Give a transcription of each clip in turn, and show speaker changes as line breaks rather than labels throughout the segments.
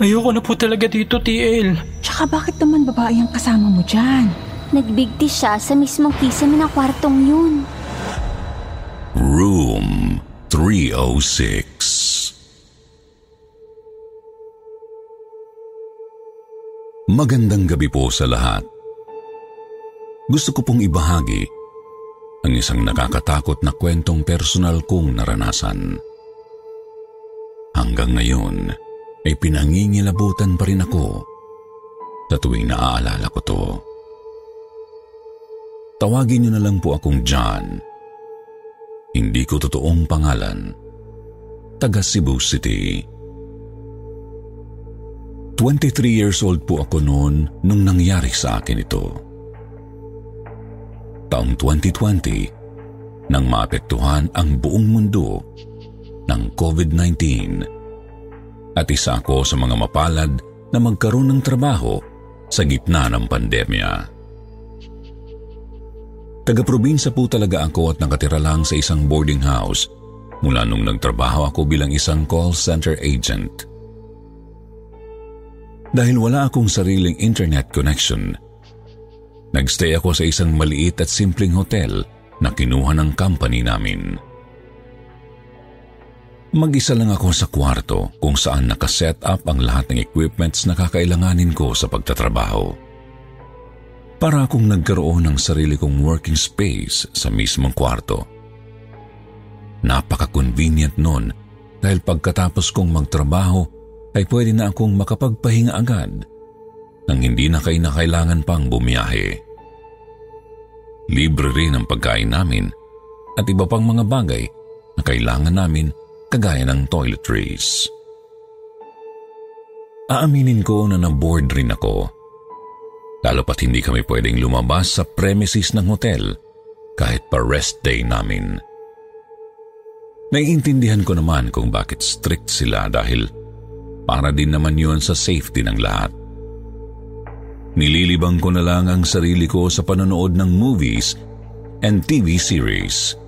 Ayoko na po talaga dito, TL.
Tsaka bakit naman babae ang kasama mo dyan?
Nagbigti siya sa mismong kisame ng kwartong yun.
Room 306 Magandang gabi po sa lahat. Gusto ko pong ibahagi ang isang nakakatakot na kwentong personal kong naranasan. Hanggang ngayon, ay pinangingilabutan pa rin ako sa tuwing naaalala ko to. Tawagin niyo na lang po akong John. Hindi ko totoong pangalan. Taga Cebu City. 23 years old po ako noon nung nangyari sa akin ito. Taong 2020, nang maapektuhan ang buong mundo ng COVID-19 at isa ako sa mga mapalad na magkaroon ng trabaho sa gitna ng pandemya. Taga-probinsya po talaga ako at nakatira lang sa isang boarding house mula nung nagtrabaho ako bilang isang call center agent. Dahil wala akong sariling internet connection, nagstay ako sa isang maliit at simpleng hotel na kinuha ng company namin. Mag-isa lang ako sa kwarto kung saan nakaset up ang lahat ng equipments na kakailanganin ko sa pagtatrabaho. Para akong nagkaroon ng sarili kong working space sa mismong kwarto. Napaka-convenient nun dahil pagkatapos kong magtrabaho ay pwede na akong makapagpahinga agad nang hindi na kayo na kailangan pang bumiyahe. Libre rin ang pagkain namin at iba pang mga bagay na kailangan namin kagaya ng toiletries. Aaminin ko na na-bored rin ako. Lalo pat hindi kami pwedeng lumabas sa premises ng hotel kahit pa rest day namin. Naiintindihan ko naman kung bakit strict sila dahil para din naman yun sa safety ng lahat. Nililibang ko na lang ang sarili ko sa panonood ng movies and TV series,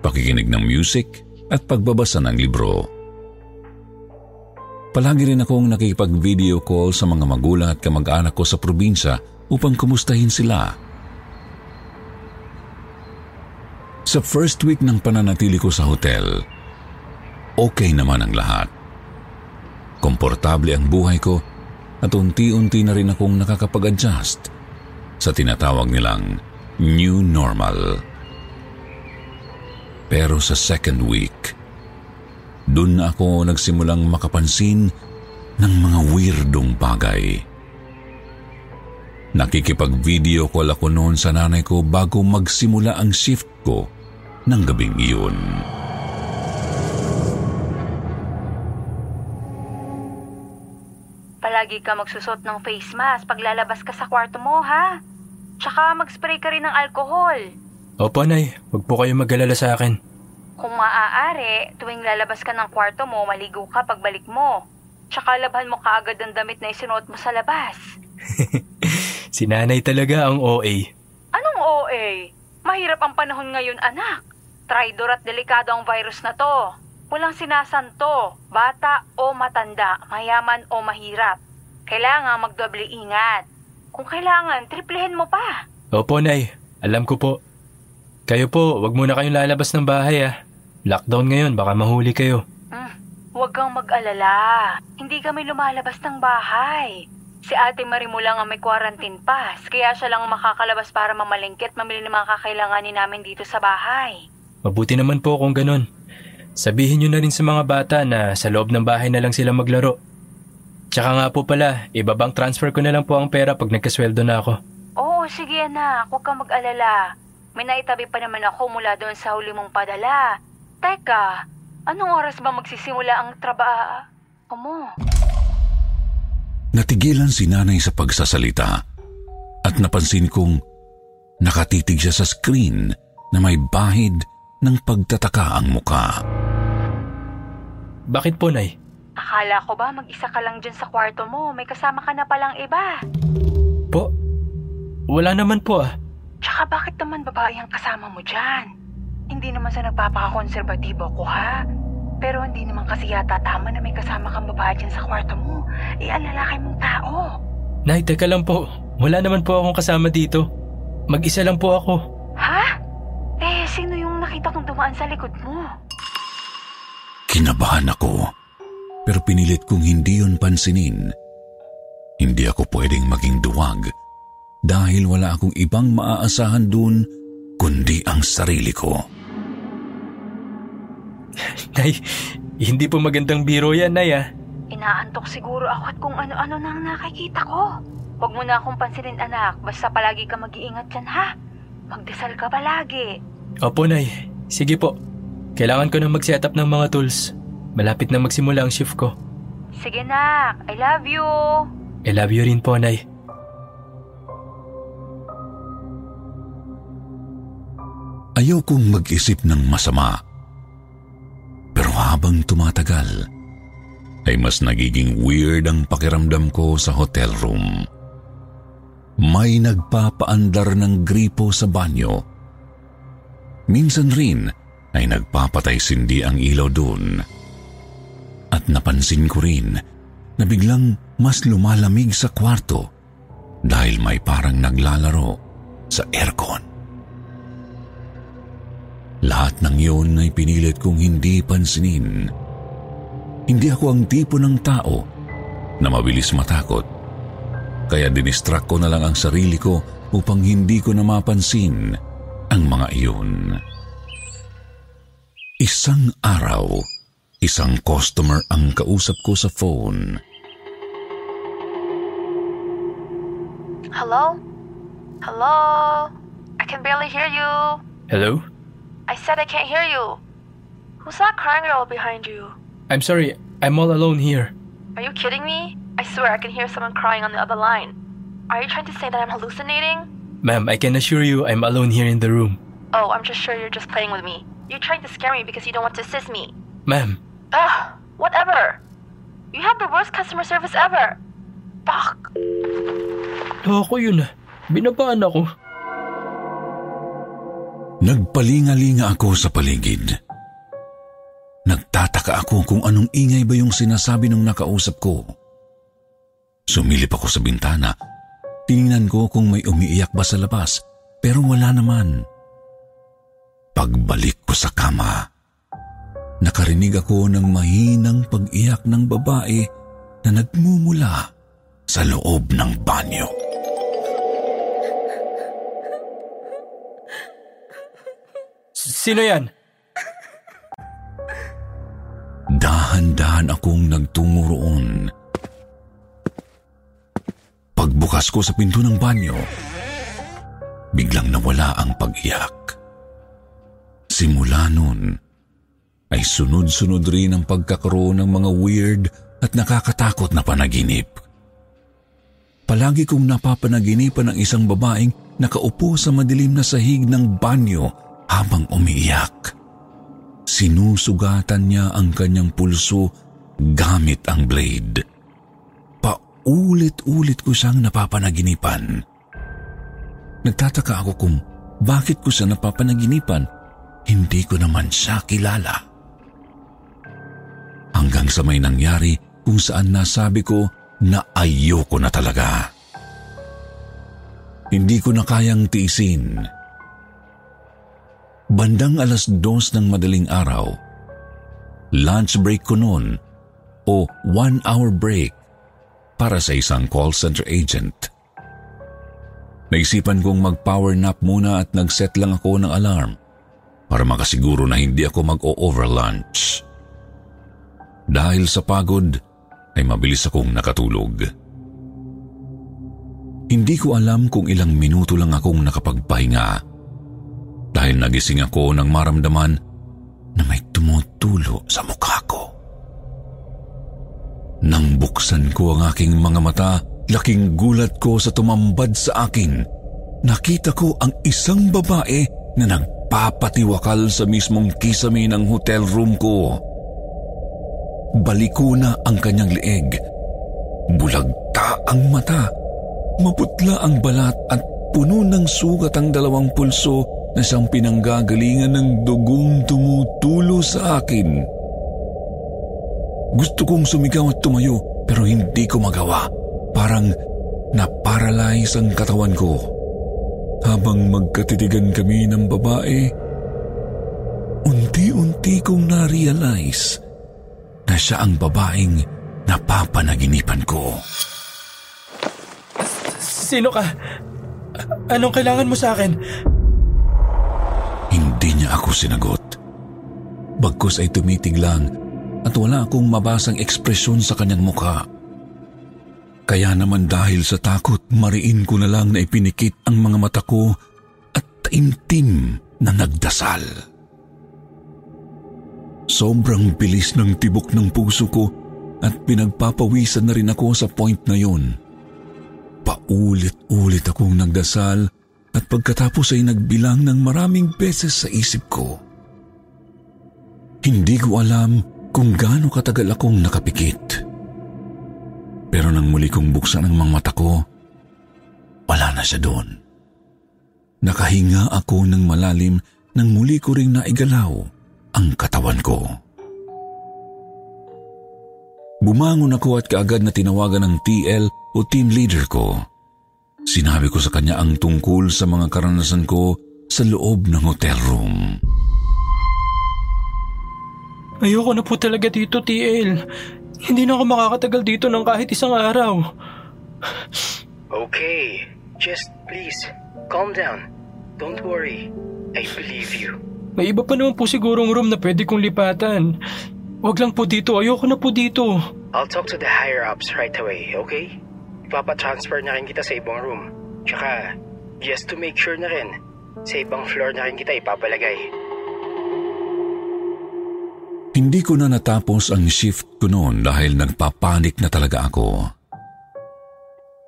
pakikinig ng music at pagbabasa ng libro. Palagi rin akong nakikipag-video call sa mga magulang at kamag-anak ko sa probinsya upang kumustahin sila. Sa first week ng pananatili ko sa hotel, okay naman ang lahat. Komportable ang buhay ko at unti-unti na rin akong nakakapag-adjust sa tinatawag nilang new normal. Pero sa second week, dun na ako nagsimulang makapansin ng mga weirdong bagay. Nakikipag-video call ako noon sa nanay ko bago magsimula ang shift ko ng gabing iyon.
Palagi ka magsusot ng face mask pag lalabas ka sa kwarto mo, ha? Tsaka mag-spray ka rin ng alkohol.
Opo, Nay. Huwag po kayo mag-alala sa akin.
Kung maaari, tuwing lalabas ka ng kwarto mo, maligo ka pagbalik mo. Tsaka labhan mo kaagad ang damit na isinuot mo sa labas.
Si nanay talaga ang OA.
Anong OA? Mahirap ang panahon ngayon, anak. Tridor at delikado ang virus na to. Walang sinasanto, bata o matanda, mayaman o mahirap. Kailangan magdoble ingat. Kung kailangan, triplehin mo pa.
Opo, Nay. Alam ko po. Kayo po, wag muna kayong lalabas ng bahay ah. Lockdown ngayon, baka mahuli kayo.
Hmm, huwag kang mag-alala. Hindi kami lumalabas ng bahay. Si Ate Marimu lang ang may quarantine pass, kaya siya lang ang makakalabas para mamalingkit mamili ng mga kakailanganin namin dito sa bahay.
Mabuti naman po kung ganun. Sabihin nyo na rin sa mga bata na sa loob ng bahay na lang sila maglaro. Tsaka nga po pala, ibabang transfer ko na lang po ang pera pag nagkasweldo na ako.
Oo, sige anak, huwag kang mag-alala. May naitabi pa naman ako mula doon sa huli mong padala. Teka, anong oras ba magsisimula ang trabaho mo?
Natigilan si nanay sa pagsasalita at napansin kong nakatitig siya sa screen na may bahid ng pagtataka ang muka.
Bakit po, Nay?
Akala ko ba mag-isa ka lang dyan sa kwarto mo? May kasama ka na palang iba.
Po? Wala naman po ah.
Tsaka bakit naman babae ang kasama mo dyan? Hindi naman sa nagpapakakonserbatibo ko ha. Pero hindi naman kasi yata tama na may kasama kang babae dyan sa kwarto mo. Eh, ang lalaki mong tao.
Nay, teka lang po. Wala naman po akong kasama dito. Mag-isa lang po ako.
Ha? Eh, sino yung nakita kong dumaan sa likod mo?
Kinabahan ako, pero pinilit kong hindi yun pansinin. Hindi ako pwedeng maging duwag dahil wala akong ibang maaasahan dun kundi ang sarili ko.
Nay, hindi po magandang biro yan, Nay ah.
Inaantok siguro ako at kung ano-ano na ang nakikita ko. Huwag mo na akong pansinin anak, basta palagi ka mag-iingat dyan ha. Magdasal ka palagi.
Opo, Nay. Sige po. Kailangan ko na mag-set up ng mga tools. Malapit na magsimula ang shift ko.
Sige nak, I love you.
I love you rin po, Nay.
Ayokong mag-isip ng masama. Pero habang tumatagal, ay mas nagiging weird ang pakiramdam ko sa hotel room. May nagpapaandar ng gripo sa banyo. Minsan rin ay nagpapatay sindi ang ilaw doon. At napansin ko rin na biglang mas lumalamig sa kwarto dahil may parang naglalaro sa aircon. Lahat ng yun ay pinilit kong hindi pansinin. Hindi ako ang tipo ng tao na mabilis matakot. Kaya dinistract ko na lang ang sarili ko upang hindi ko na mapansin ang mga iyon. Isang araw, isang customer ang kausap ko sa phone.
Hello? Hello? I can barely hear you.
Hello?
I said I can't hear you. Who's that crying girl behind you?
I'm sorry. I'm all alone here.
Are you kidding me? I swear I can hear someone crying on the other line. Are you trying to say that I'm hallucinating?
Ma'am, I can assure you I'm alone here in the room.
Oh, I'm just sure you're just playing with me. You're trying to scare me because you don't want to assist me.
Ma'am,
Ugh, whatever. You have the worst customer service ever. Fuck.
yun ah. Binabaan ako.
Nagpalingalinga ako sa paligid. Nagtataka ako kung anong ingay ba yung sinasabi ng nakausap ko. Sumilip ako sa bintana. Tiningnan ko kung may umiiyak ba sa labas, pero wala naman. Pagbalik ko sa kama, nakarinig ako ng mahinang pag-iyak ng babae na nagmumula sa loob ng banyo.
Sino yan?
Dahan-dahan akong nagtungo roon. Pagbukas ko sa pinto ng banyo, biglang nawala ang pag-iyak. Simula noon, ay sunod-sunod rin ang pagkakaroon ng mga weird at nakakatakot na panaginip. Palagi kong napapanaginipan ng isang babaeng nakaupo sa madilim na sahig ng banyo habang umiiyak. Sinusugatan niya ang kanyang pulso gamit ang blade. Paulit-ulit ko siyang napapanaginipan. Nagtataka ako kung bakit ko siya napapanaginipan. Hindi ko naman siya kilala. Hanggang sa may nangyari kung saan nasabi ko na ayoko na talaga. Hindi ko na kayang tiisin. Bandang alas dos ng madaling araw, lunch break ko noon o one hour break para sa isang call center agent. Naisipan kong mag-power nap muna at nag-set lang ako ng alarm para makasiguro na hindi ako mag-o-overlunch. Dahil sa pagod, ay mabilis akong nakatulog. Hindi ko alam kung ilang minuto lang akong nakapagpahinga dahil nagising ako nang maramdaman na may tumutulo sa mukha ko. Nang buksan ko ang aking mga mata, Laking gulat ko sa tumambad sa akin. Nakita ko ang isang babae na nagpapatiwakal sa mismong kisame ng hotel room ko. Baliko na ang kanyang leeg. Bulagta ang mata. Maputla ang balat at puno ng sugat ang dalawang pulso na siyang pinanggagalingan ng dugong tumutulo sa akin. Gusto kong sumigaw at tumayo pero hindi ko magawa. Parang naparalyze ang katawan ko. Habang magkatitigan kami ng babae, unti-unti kong na-realize na siya ang babaeng napapanaginipan ko.
Sino ka? Anong kailangan mo sa akin?
Hindi niya ako sinagot. Bagkus ay tumitig lang at wala akong mabasang ekspresyon sa kanyang mukha. Kaya naman dahil sa takot, mariin ko na lang na ipinikit ang mga mata ko at taimtim na nagdasal. Sobrang bilis ng tibok ng puso ko at pinagpapawisan na rin ako sa point na yun. Paulit-ulit akong nagdasal at pagkatapos ay nagbilang ng maraming beses sa isip ko. Hindi ko alam kung gaano katagal akong nakapikit. Pero nang muli kong buksan ang mga mata ko, wala na siya doon. Nakahinga ako ng malalim nang muli ko ring naigalaw ang katawan ko. Bumangon ako at kaagad na tinawagan ng TL o team leader ko. Sinabi ko sa kanya ang tungkol sa mga karanasan ko sa loob ng hotel room.
Ayoko na po talaga dito, TL. Hindi na ako makakatagal dito ng kahit isang araw.
Okay, just please, calm down. Don't worry. I believe you.
May iba pa naman po sigurong room na pwede kong lipatan. Huwag lang po dito, ayoko na po dito.
I'll talk to the higher-ups right away, okay? Ipapatransfer na rin kita sa ibang room. Tsaka, just to make sure na rin, sa ibang floor na rin kita ipapalagay.
Hindi ko na natapos ang shift ko noon dahil nagpapanik na talaga ako.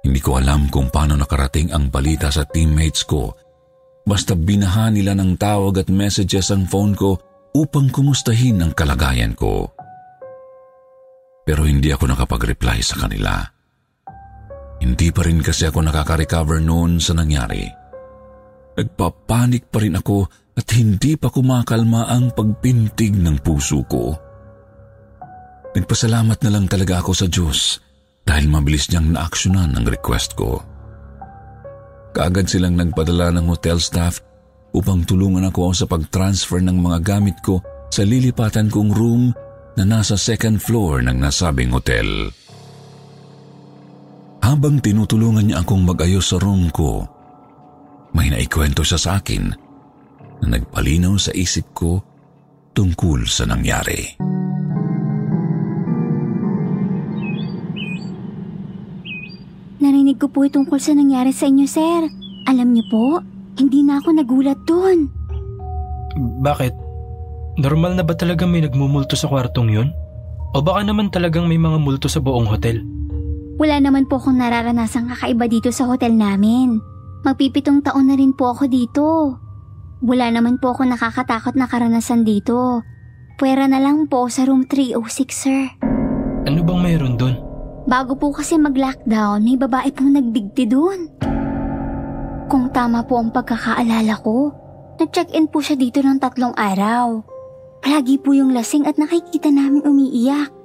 Hindi ko alam kung paano nakarating ang balita sa teammates ko. Basta binaha nila ng tawag at messages ang phone ko upang kumustahin ang kalagayan ko. Pero hindi ako nakapag-reply sa kanila. Hindi pa rin kasi ako nakaka-recover noon sa nangyari. Nagpapanik pa rin ako at hindi pa kumakalma ang pagpintig ng puso ko. Nagpasalamat na lang talaga ako sa Diyos dahil mabilis niyang naaksyonan ang request ko. Kaagad silang nagpadala ng hotel staff upang tulungan ako sa pag-transfer ng mga gamit ko sa lilipatan kong room na nasa second floor ng nasabing hotel. Habang tinutulungan niya akong mag-ayos sa room ko, may naikwento siya sa akin na nagpalinaw sa isip ko tungkol sa nangyari.
Narinig ko po tungkol sa nangyari sa inyo, sir. Alam niyo po, hindi na ako nagulat doon.
Bakit? Normal na ba talaga may nagmumulto sa kwartong yun? O baka naman talagang may mga multo sa buong hotel?
Wala naman po akong nararanasang kakaiba dito sa hotel namin. Magpipitong taon na rin po ako dito. Wala naman po ako nakakatakot na karanasan dito. Pwera na lang po sa room 306, sir.
Ano bang mayroon doon?
Bago po kasi mag-lockdown, may babae pong nagbigti doon. Kung tama po ang pagkakaalala ko, nag-check-in po siya dito ng tatlong araw. Palagi po yung lasing at nakikita namin umiiyak.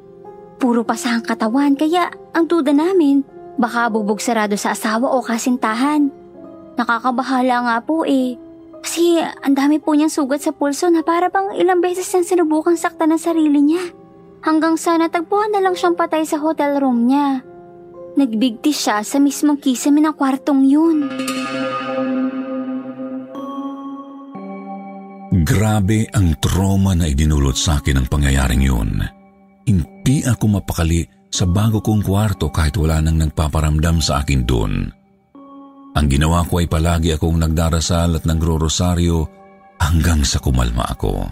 Puro pasahang katawan kaya ang duda namin, baka bubog sarado sa asawa o kasintahan. Nakakabahala nga po eh. Kasi ang dami po niyang sugat sa pulso na para bang ilang beses niyang sinubukang sakta ng sarili niya. Hanggang sa natagpuan na lang siyang patay sa hotel room niya. Nagbigti siya sa mismong kisame ng kwartong yun.
Grabe ang trauma na idinulot sa akin ng pangyayaring yun. Hindi ako mapakali sa bago kong kwarto kahit wala nang nagpaparamdam sa akin doon. Ang ginawa ko ay palagi akong nagdarasal at nagro-rosaryo hanggang sa kumalma ako.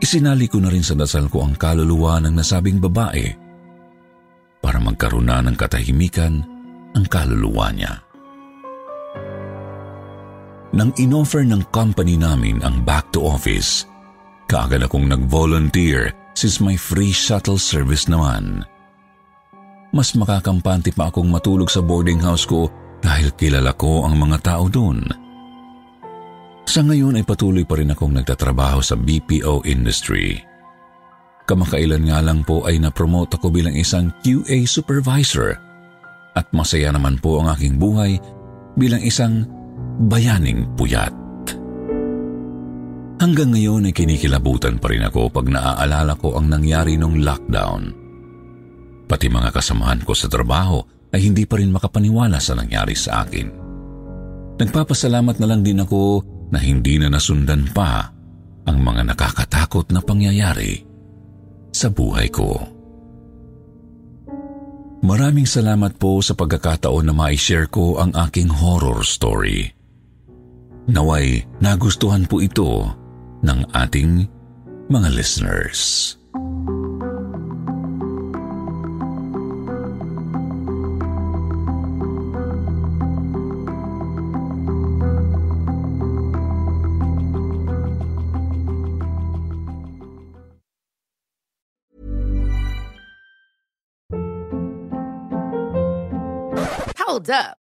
Isinali ko na rin sa dasal ko ang kaluluwa ng nasabing babae para magkaroon na ng katahimikan ang kaluluwa niya. Nang inoffer ng company namin ang back to office, kaagad akong nag-volunteer since may free shuttle service naman. Mas makakampante pa akong matulog sa boarding house ko dahil kilala ko ang mga tao doon. Sa ngayon ay patuloy pa rin akong nagtatrabaho sa BPO industry. Kamakailan nga lang po ay na-promote ako bilang isang QA supervisor at masaya naman po ang aking buhay bilang isang bayaning puyat. Hanggang ngayon ay kinikilabutan pa rin ako pag naaalala ko ang nangyari nung lockdown. Pati mga kasamahan ko sa trabaho ay hindi pa rin makapaniwala sa nangyari sa akin. Nagpapasalamat na lang din ako na hindi na nasundan pa ang mga nakakatakot na pangyayari sa buhay ko. Maraming salamat po sa pagkakataon na ma-share ko ang aking horror story. Naway nagustuhan po ito ng ating mga listeners.
Hold up.